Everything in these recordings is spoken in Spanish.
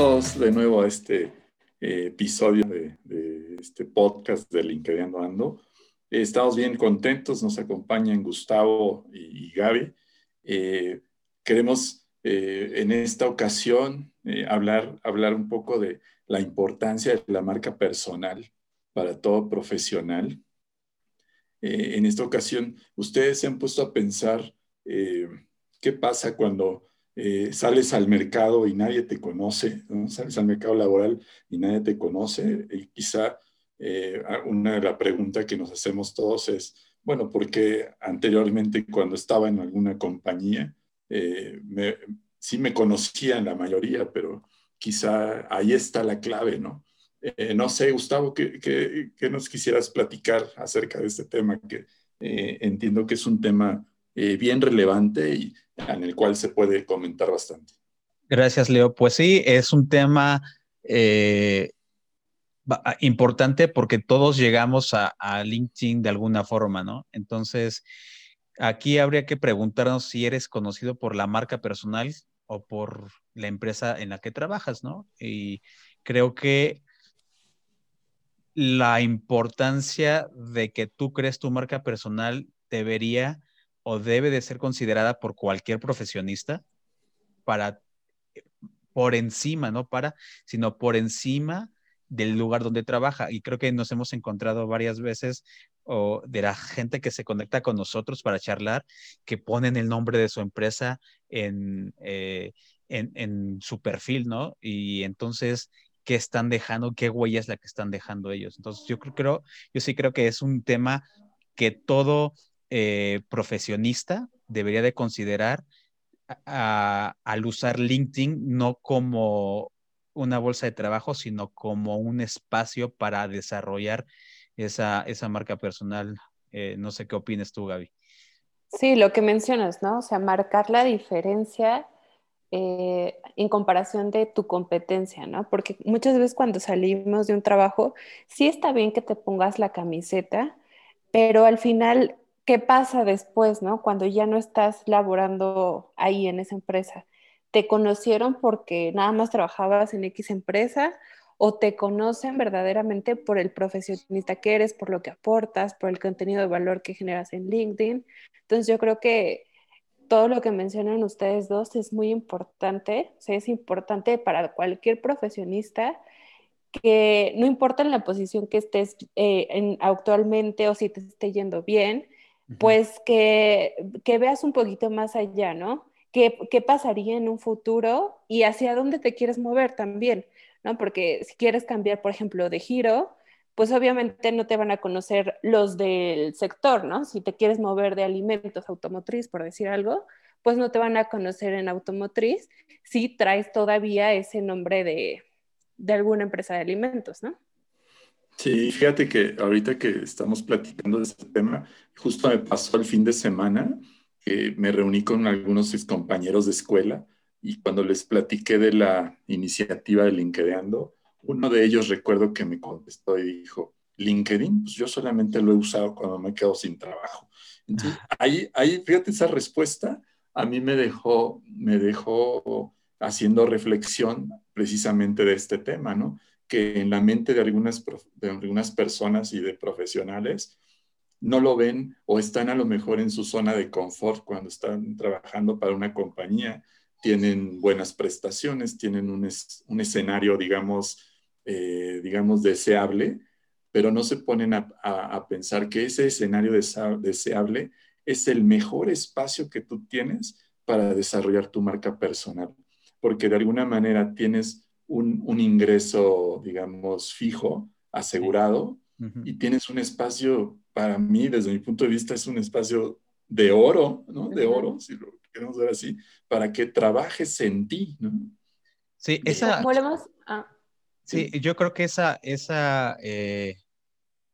Todos de nuevo a este eh, episodio de, este podcast de LinkedIn Ando. estamos bien contentos, nos acompañan Gustavo y, Gaby. Eh, queremos eh, en esta ocasión hablar, hablar un poco de la importancia de la marca personal para todo profesional. en esta ocasión, ustedes se han puesto a pensar qué pasa cuando eh, sales al mercado y nadie te conoce, sales al mercado laboral y nadie te conoce, y quizá eh, una de las preguntas que nos hacemos todos es, bueno, porque anteriormente cuando estaba en alguna compañía, eh, sí me conocían la mayoría, pero quizá ahí está la clave, ¿no? no sé, Gustavo, ¿qué, nos quisieras platicar acerca de este tema? Que entiendo que es un tema bien relevante y en el cual se puede comentar bastante. Gracias, Leo. Pues sí, es un tema eh, importante porque todos llegamos a, LinkedIn de alguna forma, ¿no? Entonces, aquí habría que preguntarnos si eres conocido por la marca personal o por la empresa en la que trabajas, ¿no? Y creo que la importancia de que tú crees tu marca personal debería o debe de ser considerada por cualquier profesionista para, por encima, no para, sino por encima del lugar donde trabaja. Y creo que nos hemos encontrado varias veces o de la gente que se conecta con nosotros para charlar, que ponen el nombre de su empresa en, eh, en, su perfil, ¿no? Y entonces, ¿qué están dejando? ¿Qué huella es la que están dejando ellos? Entonces, yo creo, yo sí creo que es un tema que todo eh, profesionista debería de considerar al usar LinkedIn no como una bolsa de trabajo, sino como un espacio para desarrollar esa, esa marca personal. Eh, no sé qué opinas tú, Gaby. Sí, lo que mencionas, ¿no? O sea, marcar la diferencia eh, en comparación de tu competencia, ¿no? Porque muchas veces cuando salimos de un trabajo, sí está bien que te pongas la camiseta, pero al final ¿qué pasa después, no? Cuando ya no estás laborando ahí en esa empresa. ¿Te conocieron porque nada más trabajabas en X empresa o te conocen verdaderamente por el profesionista que eres, por lo que aportas, por el contenido de valor que generas en LinkedIn? Entonces yo creo que todo lo que mencionan ustedes dos es muy importante, o sea, es importante para cualquier profesionista que no importa en la posición que estés eh, en, actualmente o si te esté yendo bien, pues que, veas un poquito más allá, ¿no? ¿Qué, pasaría en un futuro y hacia dónde te quieres mover también, ¿no? Porque si quieres cambiar, por ejemplo, de giro, pues obviamente no te van a conocer los del sector, ¿no? Si te quieres mover de alimentos automotriz, por decir algo, pues no te van a conocer en automotriz si traes todavía ese nombre de, de alguna empresa de alimentos, ¿no? Sí, fíjate que ahorita que estamos platicando de este tema, justo me pasó el fin de semana que me reuní con algunos de compañeros de escuela y cuando les platiqué de la iniciativa de LinkedIn, uno de ellos recuerdo que me contestó y dijo, LinkedIn, pues yo solamente lo he usado cuando me quedo sin trabajo. Entonces, ahí, ahí, fíjate, esa respuesta a mí me dejó, me dejó haciendo reflexión precisamente de este tema, ¿no? Que en la mente de algunas, de algunas personas y de profesionales no lo ven o están a lo mejor en su zona de confort cuando están trabajando para una compañía, tienen buenas prestaciones, tienen un, escenario, digamos, eh, digamos, deseable, pero no se ponen a, pensar que ese escenario deseable es el mejor espacio que tú tienes para desarrollar tu marca personal, porque de alguna manera tienes un, ingreso, digamos, fijo, asegurado, y tienes un espacio, para mí, desde mi punto de vista, es un espacio de oro, ¿no? De oro, si lo queremos ver así, para que trabajes en ti, ¿no? Sí, esa... Ah. Sí, yo creo que esa, esa eh,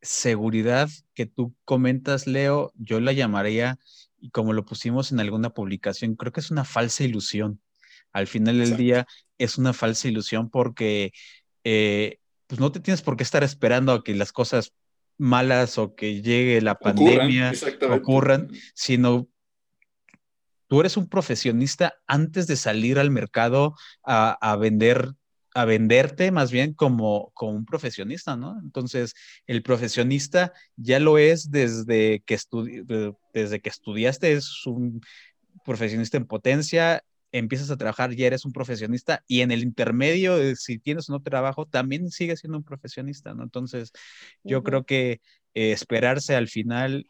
seguridad que tú comentas, Leo, yo la llamaría, y como lo pusimos en alguna publicación, creo que es una falsa ilusión. Al final del día es una falsa ilusión porque eh, pues no te tienes por qué estar esperando a que las cosas malas o que llegue la pandemia ocurran, sino tú eres un profesionista antes de salir al mercado a, vender a venderte más bien como, como un profesionista, ¿no? Entonces, el profesionista ya lo es desde que, desde que estudiaste, es un profesionista en potencia, empiezas a trabajar, ya eres un profesionista y en el intermedio, si tienes un trabajo, también sigues siendo un profesionista, ¿no? Entonces, yo creo que eh, esperarse al final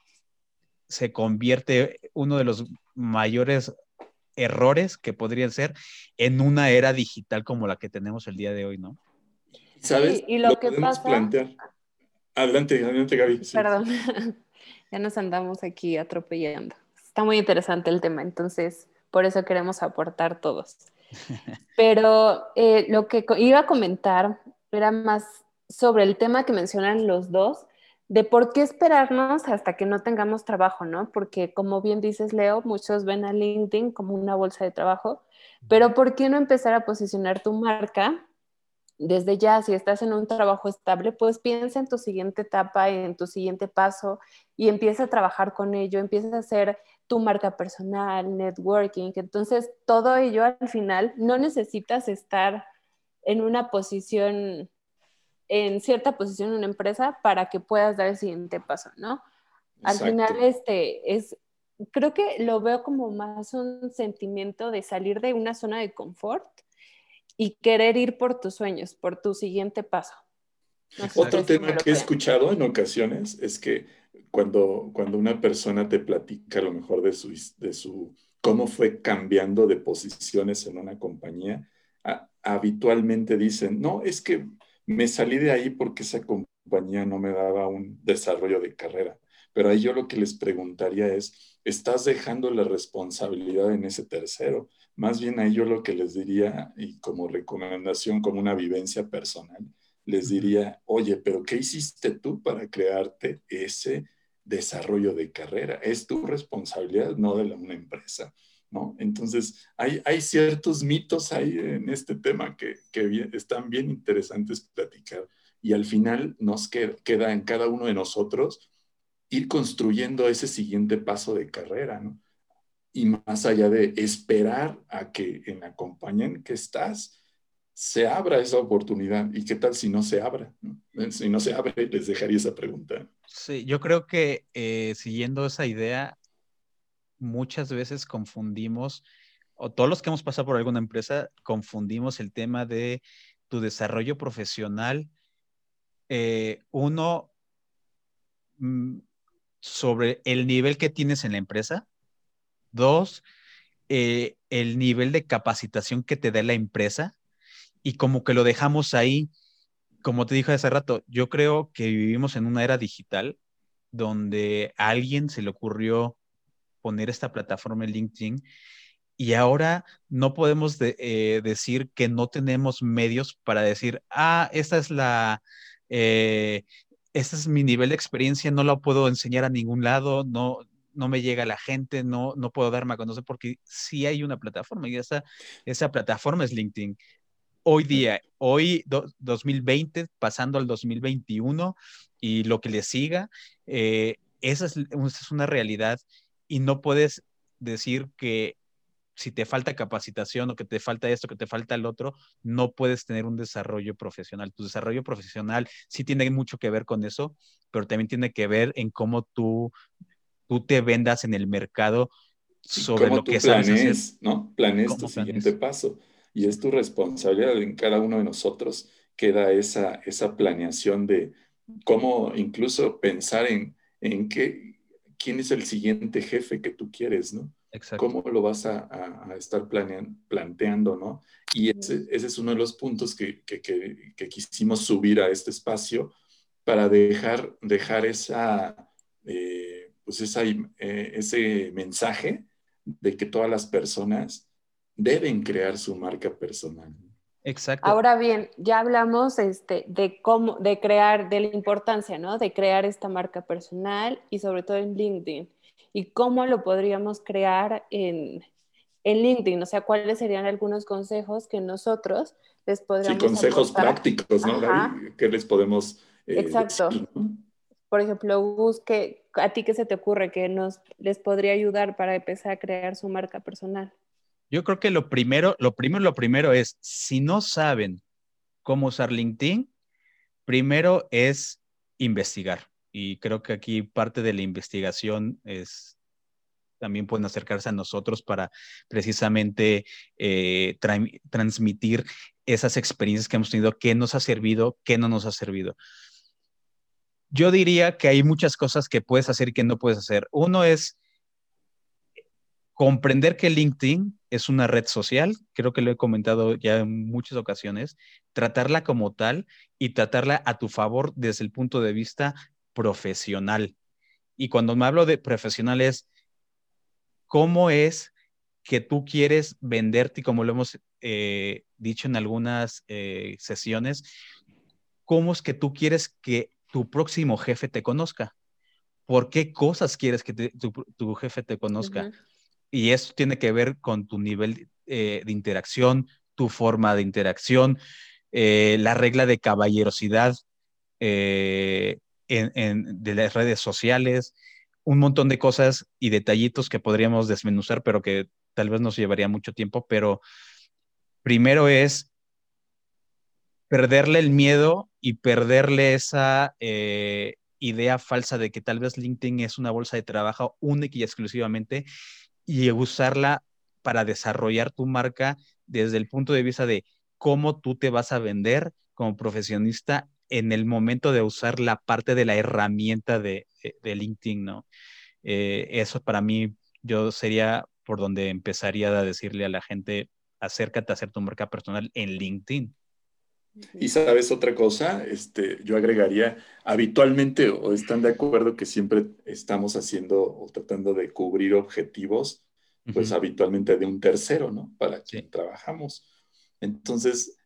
se convierte uno de los mayores errores que podrían ser en una era digital como la que tenemos el día de hoy, ¿no? ¿Sabes? y lo, que pasa... plantear. Adelante, adelante, Gaby. Perdón, ya nos andamos aquí atropellando. Está muy interesante el tema, entonces por eso queremos aportar todos. Pero eh, lo que iba a comentar era más sobre el tema que mencionan los dos, de por qué esperarnos hasta que no tengamos trabajo, ¿no? Porque como bien dices, Leo, muchos ven a LinkedIn como una bolsa de trabajo, pero ¿por qué no empezar a posicionar tu marca desde ya? Si estás en un trabajo estable, pues piensa en tu siguiente etapa, en tu siguiente paso y empieza a trabajar con ello, empieza a hacer tu marca personal, networking. Entonces, todo ello al final no necesitas estar en una posición en cierta posición en una empresa para que puedas dar el siguiente paso, ¿no? Al final, este, es, creo que lo veo como más un sentimiento de salir de una zona de confort y querer ir por tus sueños, por tu siguiente paso. Otro tema que he escuchado en ocasiones es que cuando, cuando una persona te platica a lo mejor de su, de su, cómo fue cambiando de posiciones en una compañía, habitualmente dicen, no, es que me salí de ahí porque esa compañía no me daba un desarrollo de carrera. Pero ahí yo lo que les preguntaría es, ¿estás dejando la responsabilidad en ese tercero? Más bien ahí yo lo que les diría, y como recomendación, como una vivencia personal, les diría, oye, pero ¿qué hiciste tú para crearte ese desarrollo de carrera? Es tu responsabilidad, no de una empresa. Entonces, hay, hay ciertos mitos ahí en este tema que, están bien interesantes platicar y al final nos queda en cada uno de nosotros ir construyendo ese siguiente paso de carrera, ¿no? Y más allá de esperar a que en la compañía en que estás se abra esa oportunidad. ¿Y qué tal si no se abra? Si no se abre, les dejaría esa pregunta. Sí, yo creo que eh, siguiendo esa idea, muchas veces confundimos, o todos los que hemos pasado por alguna empresa, confundimos el tema de tu desarrollo profesional. Eh, uno, mm, sobre el nivel que tienes en la empresa. Dos, eh, el nivel de capacitación que te da la empresa. Y como que lo dejamos ahí, como te dije hace rato, yo creo que vivimos en una era digital donde a alguien se le ocurrió poner esta plataforma en LinkedIn y ahora no podemos eh, decir que no tenemos medios para decir, ah, esta es la, eh, es mi nivel de experiencia, no lo puedo enseñar a ningún lado, no, no me llega la gente, no, no puedo darme a conocer porque sí hay una plataforma y esa, esa plataforma es LinkedIn. Hoy día, hoy 2020, pasando al 2021 y lo que le siga, eh, esa, es, esa es una realidad y no puedes decir que si te falta capacitación o que te falta esto, que te falta el otro, no puedes tener un desarrollo profesional. Tu desarrollo profesional sí tiene mucho que ver con eso, pero también tiene que ver en cómo tú, tú te vendas en el mercado sobre lo que planes, ¿no? Planes tu siguiente paso. Y es tu responsabilidad en cada uno de nosotros queda esa, esa planeación de cómo incluso pensar en, en qué, quién es el siguiente jefe que tú quieres, ¿no? Exacto. ¿Cómo lo vas a, estar planteando, ¿no? Y ese, es uno de los puntos que, quisimos subir a este espacio para dejar, dejar esa, eh, pues esa, eh, ese mensaje de que todas las personas deben crear su marca personal. Exacto. Ahora bien, ya hablamos este, de cómo, de crear, de la importancia, ¿no? De crear esta marca personal y sobre todo en LinkedIn. Y cómo lo podríamos crear en, en LinkedIn, o sea, cuáles serían algunos consejos que nosotros les podríamos Sí, consejos prácticos, ¿no? ¿Qué les podemos eh, Exacto. por ejemplo, busque, ¿a ti qué se te ocurre que nos les podría ayudar para empezar a crear su marca personal? Yo creo que lo primero, lo primero, lo primero es, si no saben cómo usar LinkedIn, primero es investigar. Y creo que aquí parte de la investigación es, también pueden acercarse a nosotros para precisamente eh, transmitir esas experiencias que hemos tenido, qué nos ha servido, qué no nos ha servido. Yo diría que hay muchas cosas que puedes hacer y que no puedes hacer. Uno es comprender que LinkedIn es una red social, creo que lo he comentado ya en muchas ocasiones, tratarla como tal y tratarla a tu favor desde el punto de vista profesional. Y cuando me hablo de profesional es cómo es que tú quieres venderte, como lo hemos eh, dicho en algunas eh, sesiones, cómo es que tú quieres que tu próximo jefe te conozca. ¿Por qué cosas quieres que tu, jefe te conozca? Y eso tiene que ver con tu nivel eh, de interacción, tu forma de interacción, la regla de caballerosidad de las redes sociales, un montón de cosas y detallitos que podríamos desmenuzar, pero que tal vez nos llevaría mucho tiempo, pero primero es perderle el miedo y perderle esa eh, idea falsa de que tal vez LinkedIn es una bolsa de trabajo única y exclusivamente y usarla para desarrollar tu marca desde el punto de vista de cómo tú te vas a vender como profesionista en el momento de usar la parte de la herramienta de, LinkedIn, ¿no? Eh, eso para mí, yo sería por donde empezaría a decirle a la gente, acércate a hacer tu marca personal en LinkedIn. Y sabes otra cosa, este, yo agregaría, habitualmente o están de acuerdo que siempre estamos haciendo o tratando de cubrir objetivos, pues habitualmente de un tercero, ¿no? Para quien trabajamos. Entonces,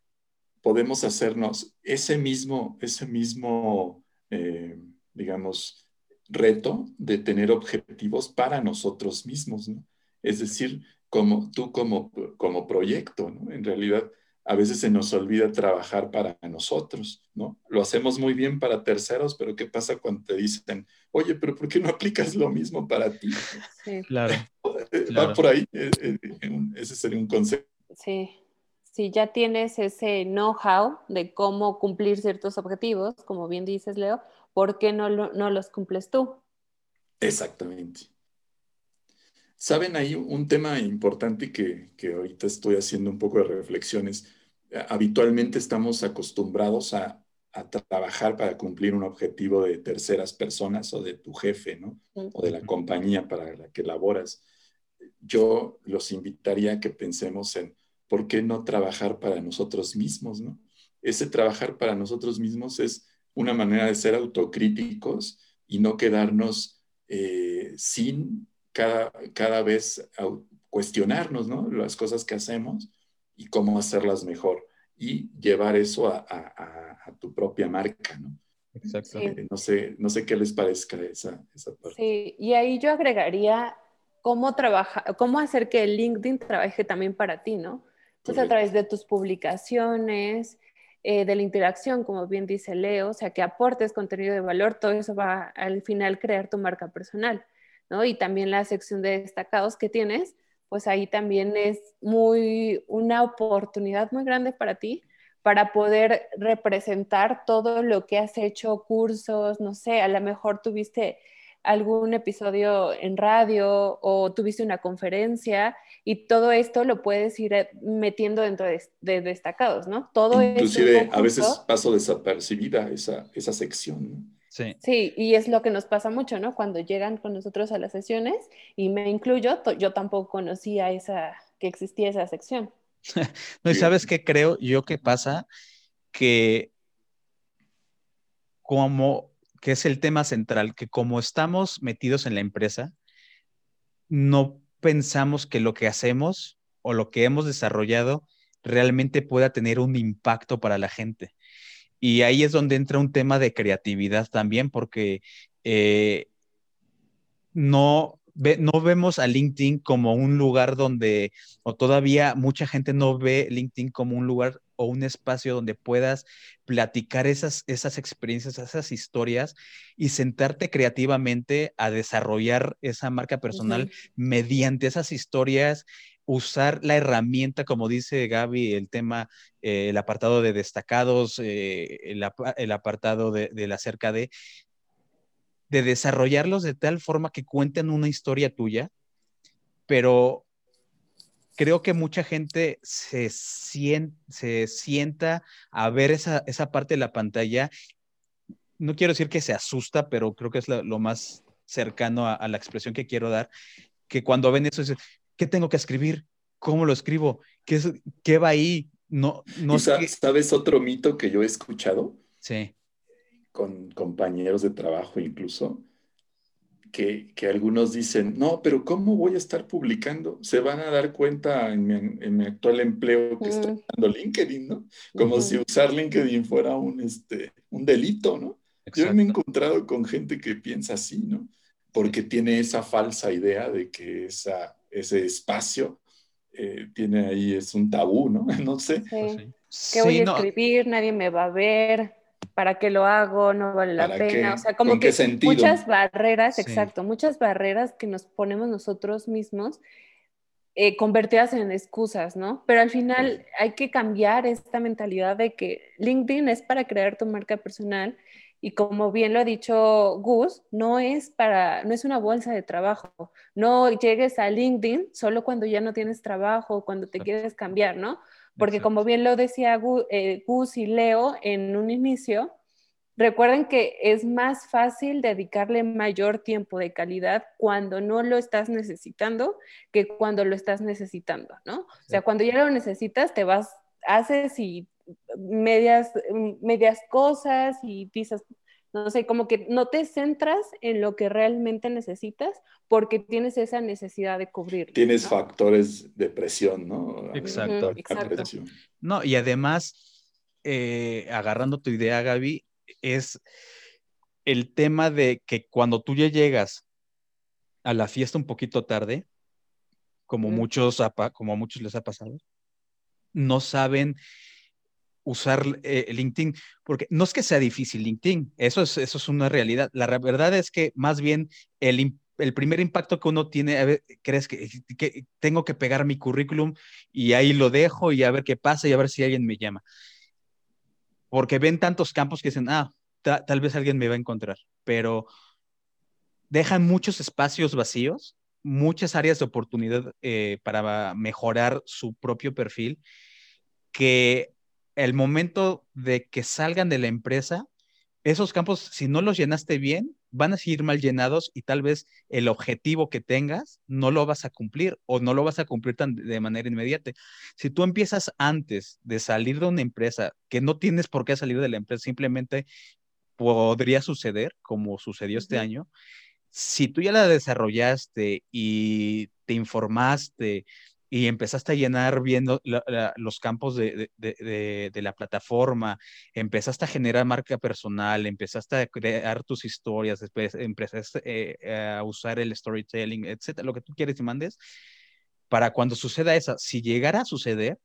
podemos hacernos ese mismo, ese mismo, eh, digamos, reto de tener objetivos para nosotros mismos, ¿no? Es decir, como tú como, como proyecto, ¿no? En realidad, a veces se nos olvida trabajar para nosotros, ¿no? Lo hacemos muy bien para terceros, pero ¿qué pasa cuando te dicen, oye, pero ¿por qué no aplicas lo mismo para ti? Sí. Claro. Va por ahí, eh, eh, ese sería un concepto. Sí. Si ya tienes ese know-how de cómo cumplir ciertos objetivos, como bien dices, Leo, ¿por qué no, no los cumples tú? Exactamente. Saben, ahí un tema importante que, que ahorita estoy haciendo un poco de reflexiones. Habitualmente estamos acostumbrados a, a, trabajar para cumplir un objetivo de terceras personas o de tu jefe, ¿no? O de la compañía para la que laboras. Yo los invitaría a que pensemos en por qué no trabajar para nosotros mismos, ¿no? Ese trabajar para nosotros mismos es una manera de ser autocríticos y no quedarnos eh, sin cada, cada vez cuestionarnos ¿no? las cosas que hacemos y cómo hacerlas mejor y llevar eso a, a, tu propia marca, ¿no? Exacto. no, sé, no sé qué les parezca esa, esa parte. Sí, y ahí yo agregaría cómo trabajar, cómo hacer que el LinkedIn trabaje también para ti, ¿no? Pues a través de tus publicaciones, eh, de la interacción, como bien dice Leo, o sea, que aportes contenido de valor, todo eso va al final crear tu marca personal. Y también la sección de destacados que tienes, pues ahí también es muy una oportunidad muy grande para ti para poder representar todo lo que has hecho, cursos, no sé, a lo mejor tuviste algún episodio en radio o tuviste una conferencia y todo esto lo puedes ir eh, metiendo dentro de, destacados, ¿no? Todo Inclusive a veces paso desapercibida esa, esa sección, ¿no? Sí. sí, y es lo que nos pasa mucho, ¿no? Cuando llegan con nosotros a las sesiones, y me incluyo, yo tampoco conocía esa, que existía esa sección. no, y sabes qué creo yo que pasa, que como, que es el tema central, que como estamos metidos en la empresa, no pensamos que lo que hacemos o lo que hemos desarrollado realmente pueda tener un impacto para la gente. Y ahí es donde entra un tema de creatividad también, porque eh, no, no vemos a LinkedIn como un lugar donde, o todavía mucha gente no ve LinkedIn como un lugar o un espacio donde puedas platicar esas, esas experiencias, esas historias y sentarte creativamente a desarrollar esa marca personal mediante esas historias, usar la herramienta, como dice Gaby, el tema, eh, el apartado de destacados, eh, el, apartado de, la cerca de, de desarrollarlos de tal forma que cuenten una historia tuya, pero creo que mucha gente se, se sienta a ver esa, parte de la pantalla. No quiero decir que se asusta, pero creo que es lo, más cercano a, la expresión que quiero dar, que cuando ven eso, ¿qué tengo que escribir? ¿Cómo lo escribo? ¿Qué, qué va ahí? No, no ¿Sabes otro mito que yo he escuchado? Sí con compañeros de trabajo incluso, que, algunos dicen, no, pero ¿cómo voy a estar publicando? Se van a dar cuenta en mi, actual empleo que estoy usando LinkedIn, ¿no? Como si usar LinkedIn fuera un, este, un delito, ¿no? Yo me he encontrado con gente que piensa así, ¿no? Porque tiene esa falsa idea de que esa, ese espacio eh, tiene ahí, es un tabú, ¿no? No sé. ¿Qué voy a escribir? Nadie me va a ver. ¿para qué lo hago? No vale la pena. O sea, como que muchas barreras, exacto, muchas barreras que nos ponemos nosotros mismos eh, convertidas en excusas, ¿no? Pero al final hay que cambiar esta mentalidad de que LinkedIn es para crear tu marca personal y como bien lo ha dicho Gus, no es para, no es una bolsa de trabajo. No llegues a LinkedIn solo cuando ya no tienes trabajo, cuando te quieres cambiar, ¿no? Porque como bien lo decía eh, Gus y Leo en un inicio, recuerden que es más fácil dedicarle mayor tiempo de calidad cuando no lo estás necesitando que cuando lo estás necesitando, ¿no? O sea, cuando ya lo necesitas, te vas, haces y medias, medias cosas y dices, no sé, como que no te centras en lo que realmente necesitas porque tienes esa necesidad de cubrir. Tienes factores de presión, ¿no? Exacto. No, y además, eh, agarrando tu idea, Gaby, es el tema de que cuando tú ya llegas a la fiesta un poquito tarde, como, muchos, como a muchos les ha pasado, no saben usar eh, LinkedIn, porque no es que sea difícil LinkedIn, eso es, eso es una realidad. La verdad es que más bien el, el primer impacto que uno tiene, a ver, crees que, que, tengo que pegar mi currículum y ahí lo dejo y a ver qué pasa y a ver si alguien me llama. Porque ven tantos campos que dicen, ah, tal vez alguien me va a encontrar, pero dejan muchos espacios vacíos, muchas áreas de oportunidad eh, para mejorar su propio perfil que el momento de que salgan de la empresa, esos campos, si no los llenaste bien, van a seguir mal llenados y tal vez el objetivo que tengas no lo vas a cumplir o no lo vas a cumplir tan de manera inmediata. Si tú empiezas antes de salir de una empresa, que no tienes por qué salir de la empresa, simplemente podría suceder, como sucedió este año, si tú ya la desarrollaste y te informaste, y empezaste a llenar viendo los campos de, la plataforma, empezaste a generar marca personal, empezaste a crear tus historias, empezaste eh, a usar el storytelling, etcétera, lo que tú quieres y mandes, para cuando suceda eso, si llegara a suceder,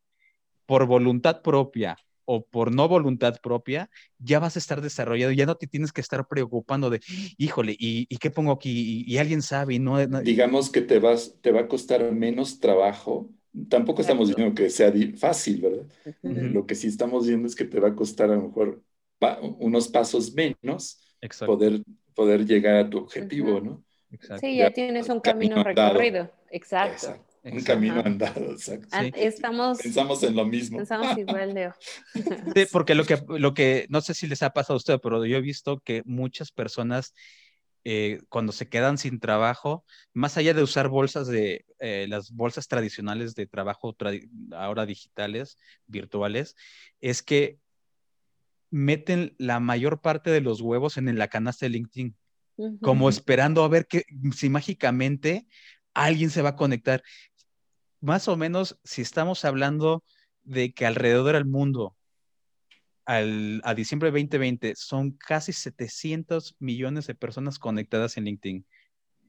por voluntad propia o por no voluntad propia, ya vas a estar desarrollado, ya no te tienes que estar preocupando de, híjole, ¿y, qué pongo aquí? ¿Y, alguien sabe? Y no, Digamos que te, vas, te va a costar menos trabajo. Tampoco estamos diciendo que sea fácil, ¿verdad? Lo que sí estamos viendo es que te va a costar a lo mejor unos pasos menos poder, poder llegar a tu objetivo, ¿no? Sí, ya, tienes un camino, recorrido. Exacto. Un camino andado, exacto. Estamos, pensamos en lo mismo. Pensamos igual, Leo. Sí, porque lo que, lo que, no sé si les ha pasado a ustedes, pero yo he visto que muchas personas eh, cuando se quedan sin trabajo, más allá de usar bolsas de, eh, las bolsas tradicionales de trabajo ahora digitales, virtuales, es que meten la mayor parte de los huevos en la canasta de LinkedIn, como esperando a ver que si mágicamente alguien se va a conectar más o menos, si estamos hablando de que alrededor del mundo, a diciembre de 2020, son casi 700 millones de personas conectadas en LinkedIn.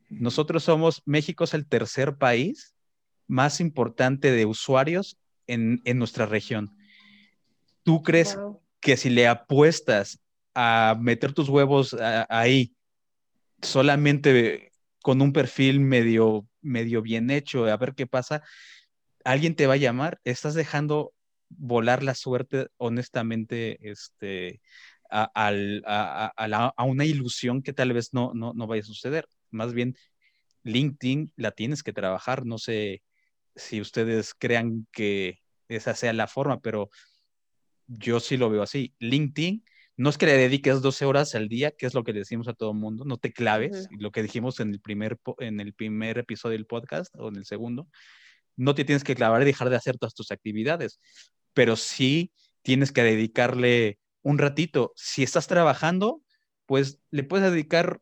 Nosotros somos, México es el tercer país más importante de usuarios en, nuestra región. ¿Tú crees que si le apuestas a meter tus huevos ahí solamente con un perfil medio, medio bien hecho, a ver qué pasa, alguien te va a llamar, estás dejando volar la suerte, honestamente, este, a, a, una ilusión que tal vez no, no, no vaya a suceder. Más bien, LinkedIn la tienes que trabajar. No sé si ustedes crean que esa sea la forma, pero yo sí lo veo así. LinkedIn, no es que le dediques 12 horas al día, que es lo que decimos a todo el mundo, no te claves, lo que dijimos en el, primer, en el primer episodio del podcast o en el segundo, no te tienes que clavar y dejar de hacer todas tus actividades, pero sí tienes que dedicarle un ratito. Si estás trabajando, pues le puedes dedicar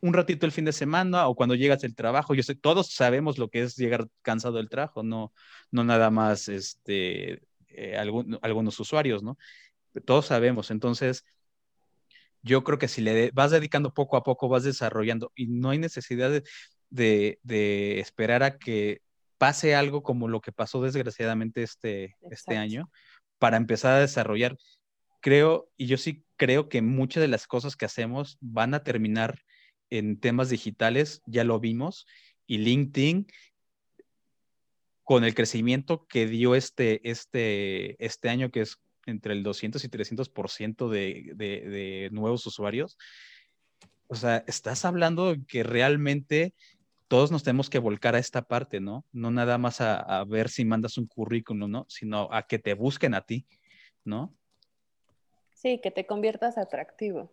un ratito el fin de semana o cuando llegas del trabajo. Yo sé, todos sabemos lo que es llegar cansado del trabajo, no, no nada más este, eh, algunos usuarios, ¿no? Todos sabemos. Entonces, yo creo que si le vas dedicando poco a poco, vas desarrollando y no hay necesidad de, de, esperar a que pase algo como lo que pasó desgraciadamente este, este año para empezar a desarrollar. Creo, y yo sí creo que muchas de las cosas que hacemos van a terminar en temas digitales, ya lo vimos, y LinkedIn, con el crecimiento que dio este, este, este año, que es entre el 200 y 300% de, de, de nuevos usuarios, o sea, estás hablando que realmente todos nos tenemos que volcar a esta parte, ¿no? No nada más a, a, ver si mandas un currículum, ¿no? Sino a que te busquen a ti, ¿no? Sí, que te conviertas atractivo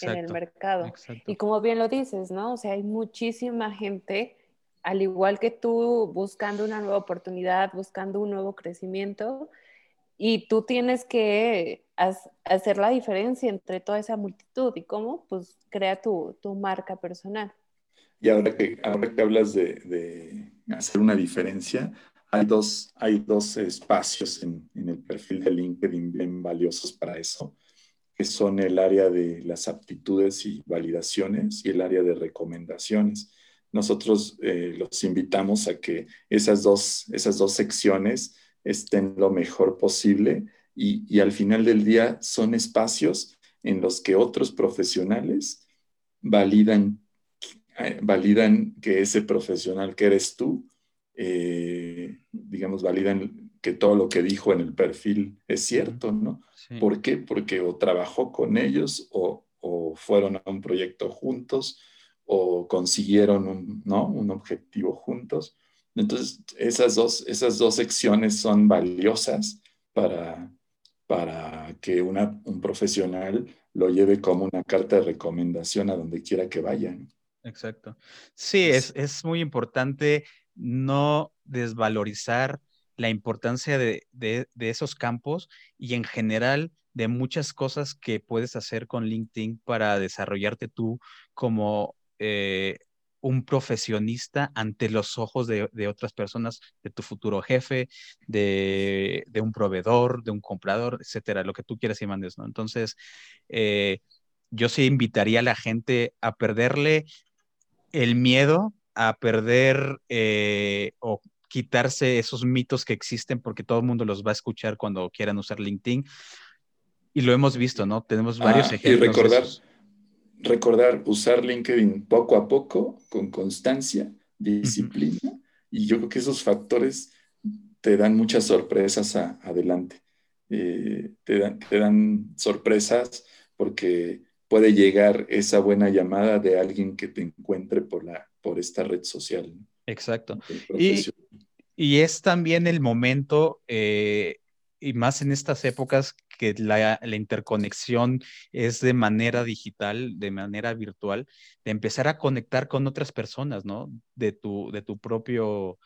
en el mercado. Y como bien lo dices, ¿no? O sea, hay muchísima gente, al igual que tú, buscando una nueva oportunidad, buscando un nuevo crecimiento, y tú tienes que hacer la diferencia entre toda esa multitud. ¿Y cómo? Pues crea tu, marca personal. Y ahora que, ahora que hablas de, hacer una diferencia, hay dos, hay dos espacios en, en el perfil de LinkedIn bien valiosos para eso que son el área de las aptitudes y validaciones y el área de recomendaciones. Nosotros eh, los invitamos a que esas dos, esas dos secciones estén lo mejor posible y, y al final del día son espacios en los que otros profesionales validan, eh, validan que ese profesional que eres tú, eh, digamos, validan que todo lo que dijo en el perfil es cierto, ¿no? ¿Por qué? Porque o trabajó con ellos o, fueron a un proyecto juntos o consiguieron un, ¿no? un objetivo juntos. Entonces, esas dos, esas dos secciones son valiosas para, para que una, un profesional lo lleve como una carta de recomendación a donde quiera que vayan. Exacto. Sí, es, es muy importante no desvalorizar la importancia de, esos campos y en general de muchas cosas que puedes hacer con LinkedIn para desarrollarte tú como eh, un profesionista ante los ojos de, otras personas, de tu futuro jefe, de, un proveedor, de un comprador, etcétera, lo que tú quieras y mandes, ¿no? Entonces, eh, yo sí invitaría a la gente a perderle el miedo a perder eh, o quitarse esos mitos que existen porque todo el mundo los va a escuchar cuando quieran usar LinkedIn. Y lo hemos visto, ¿no? Tenemos varios ejemplos. Y recordar, recordar usar LinkedIn poco a poco, con constancia, disciplina. Y yo creo que esos factores te dan muchas sorpresas adelante. Eh, te, dan, te dan sorpresas porque puede llegar esa buena llamada de alguien que te encuentre por, la, por esta red social. Exacto. Y, y, es también el momento, eh, y más en estas épocas, que la, la, interconexión es de manera digital, de manera virtual, de empezar a conectar con otras personas, ¿no? De tu, de tu propio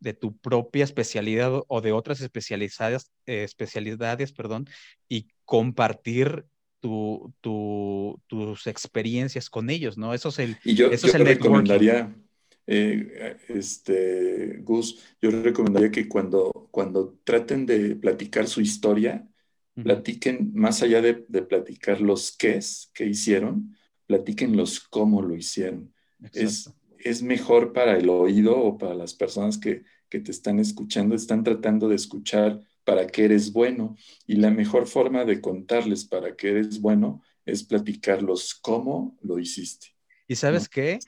de tu propia especialidad o de otras especialidades, eh, especialidades perdón, y compartir tu, tu, tus experiencias con ellos, ¿no? Eso es el, y yo, eso es el recomendaría, eh, este, Gus, yo recomendaría que cuando, cuando traten de platicar su historia, platiquen, más allá de, platicar los qué es, qué hicieron, platiquen los cómo lo hicieron. Es, es, mejor para el oído o para las personas que, que, te están escuchando, están tratando de escuchar para qué eres bueno. Y la mejor forma de contarles para qué eres bueno es platicarlos cómo lo hiciste. Y sabes qué,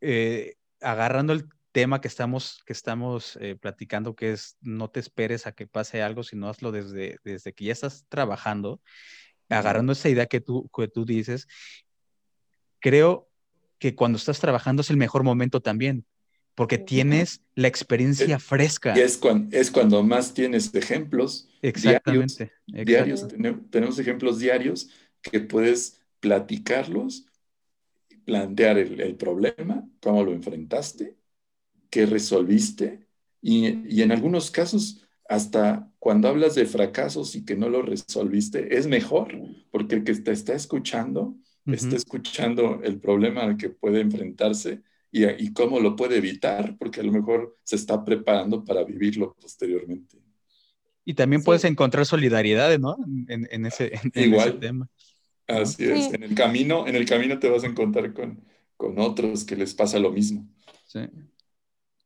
eh, agarrando el tema que estamos, que estamos eh, platicando, que es no te esperes a que pase algo, sino hazlo desde, desde que ya estás trabajando, agarrando esa idea que tú, que tú dices, creo que cuando estás trabajando es el mejor momento también, porque tienes la experiencia fresca. Y es cuando, es cuando más tienes ejemplos. Exactamente. Diarios, tenemos ejemplos diarios que puedes platicarlos, plantear el, problema, cómo lo enfrentaste, qué resolviste, y, en algunos casos, hasta cuando hablas de fracasos y que no lo resolviste, es mejor, porque el que te está escuchando, está escuchando el problema al que puede enfrentarse y, cómo lo puede evitar, porque a lo mejor se está preparando para vivirlo posteriormente. Y también puedes encontrar solidaridad, ¿no? En, ese, Igual. tema. Así es. En el camino, en el camino te vas a encontrar con, con otros que les pasa lo mismo. Sí.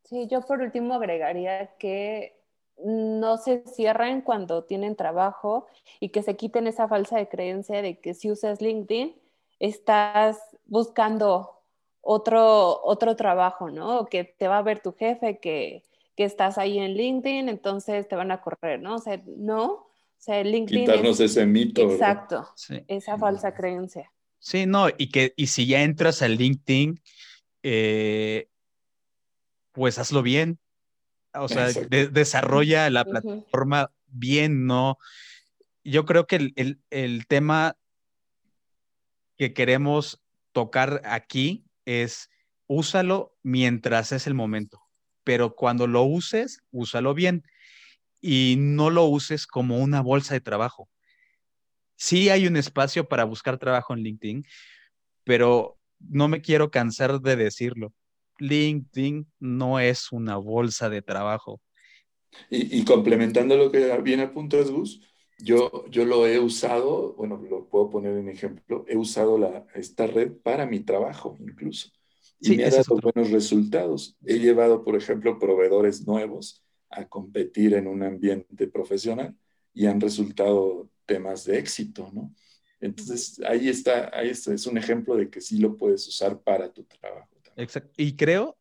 Sí, yo por último agregaría que no se cierren cuando tienen trabajo y que se quiten esa falsa creencia de que si usas LinkedIn estás buscando otro, otro trabajo, ¿no? Que te va a ver tu jefe, que, que estás ahí en LinkedIn, entonces te van a correr, ¿no? O sea, no, sea, LinkedIn... Quitarnos ese mito. Exacto, esa falsa creencia. Sí, no, y que y si ya entras a LinkedIn, eh, pues hazlo bien. O sea, desarrolla la plataforma bien, ¿no? Yo creo que el, el, el tema que queremos tocar aquí es úsalo mientras es el momento, pero cuando lo uses, úsalo bien y no lo uses como una bolsa de trabajo. Sí hay un espacio para buscar trabajo en LinkedIn, pero no me quiero cansar de decirlo. LinkedIn no es una bolsa de trabajo. Y, complementando lo que viene a punto Gus, yo, yo lo he usado, bueno, lo puedo poner en ejemplo, he usado la, esta red para mi trabajo incluso. Y me ha dado buenos resultados. He llevado, por ejemplo, proveedores nuevos a competir en un ambiente profesional y han resultado temas de éxito, ¿no? Entonces, ahí está, ahí está, es un ejemplo de que sí lo puedes usar para tu trabajo. Exacto. Y creo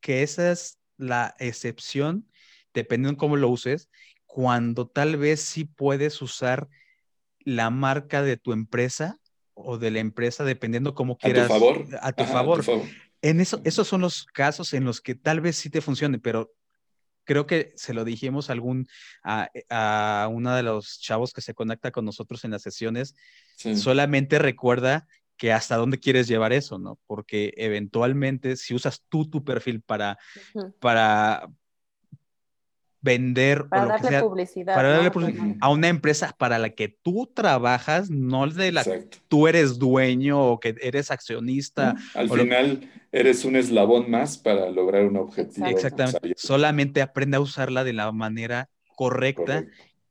que esa es la excepción, dependiendo de cómo lo uses, cuando tal vez sí puedes usar la marca de tu empresa o de la empresa, dependiendo cómo quieras. A tu favor. A tu, favor. En eso, esos son los casos en los que tal vez sí te funcione, pero creo que se lo dijimos a algún, a, a uno de los chavos que se conecta con nosotros en las sesiones. Solamente recuerda que hasta dónde quieres llevar eso, ¿no? Porque eventualmente si usas tú tu perfil para, para, vender para darle publicidad, para darle publicidad a una empresa para la que tú trabajas, no de la que tú eres dueño o que eres accionista. Al final eres un eslabón más para lograr un objetivo. Exactamente. Solamente aprende a usarla de la manera correcta.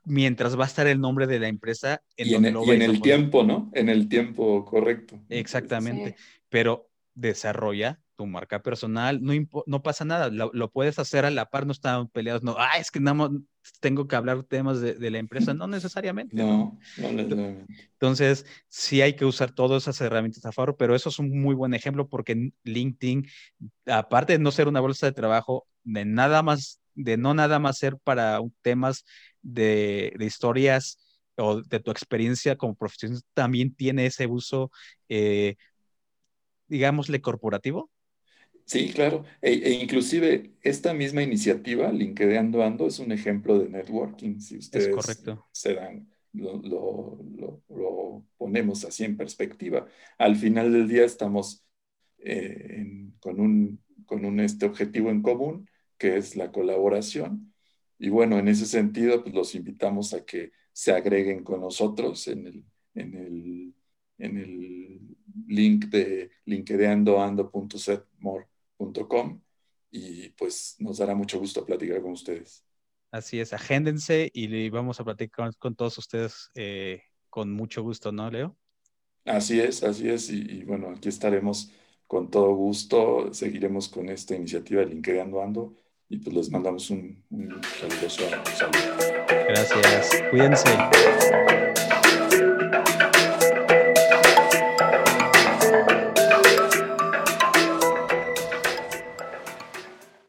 Mientras va a estar el nombre de la empresa en, y en el, y en el tiempo, ¿no? En el tiempo correcto. Exactamente. Pero desarrolla marca personal, no, no pasa nada, lo, puedes hacer a la par, no están peleados, no, ah, es que no, tengo que hablar temas de, la empresa, no necesariamente. No, no, necesariamente. Entonces, sí hay que usar todas esas herramientas a favor, pero eso es un muy buen ejemplo porque LinkedIn, aparte de no ser una bolsa de trabajo, de nada más, de no nada más ser para temas de, historias o de tu experiencia como profesional, también tiene ese uso, eh, digámosle, corporativo. Sí, claro. E, e, inclusive esta misma iniciativa, LinkedIn Ando, es un ejemplo de networking. Si ustedes se dan, lo, ponemos así en perspectiva. Al final del día estamos eh, con, un, con un este objetivo en común, que es la colaboración. Y bueno, en ese sentido, pues los invitamos a que se agreguen con nosotros en el, en el, en el link de linkedeandoando.setmore y pues nos dará mucho gusto platicar con ustedes. Así es, agéndense y vamos a platicar con, todos ustedes eh, con mucho gusto, ¿no, Leo? Así es, así es, y, bueno, aquí estaremos con todo gusto, seguiremos con esta iniciativa de LinkedIn Ando y pues les mandamos un, un caluroso saludo. Gracias. Cuídense.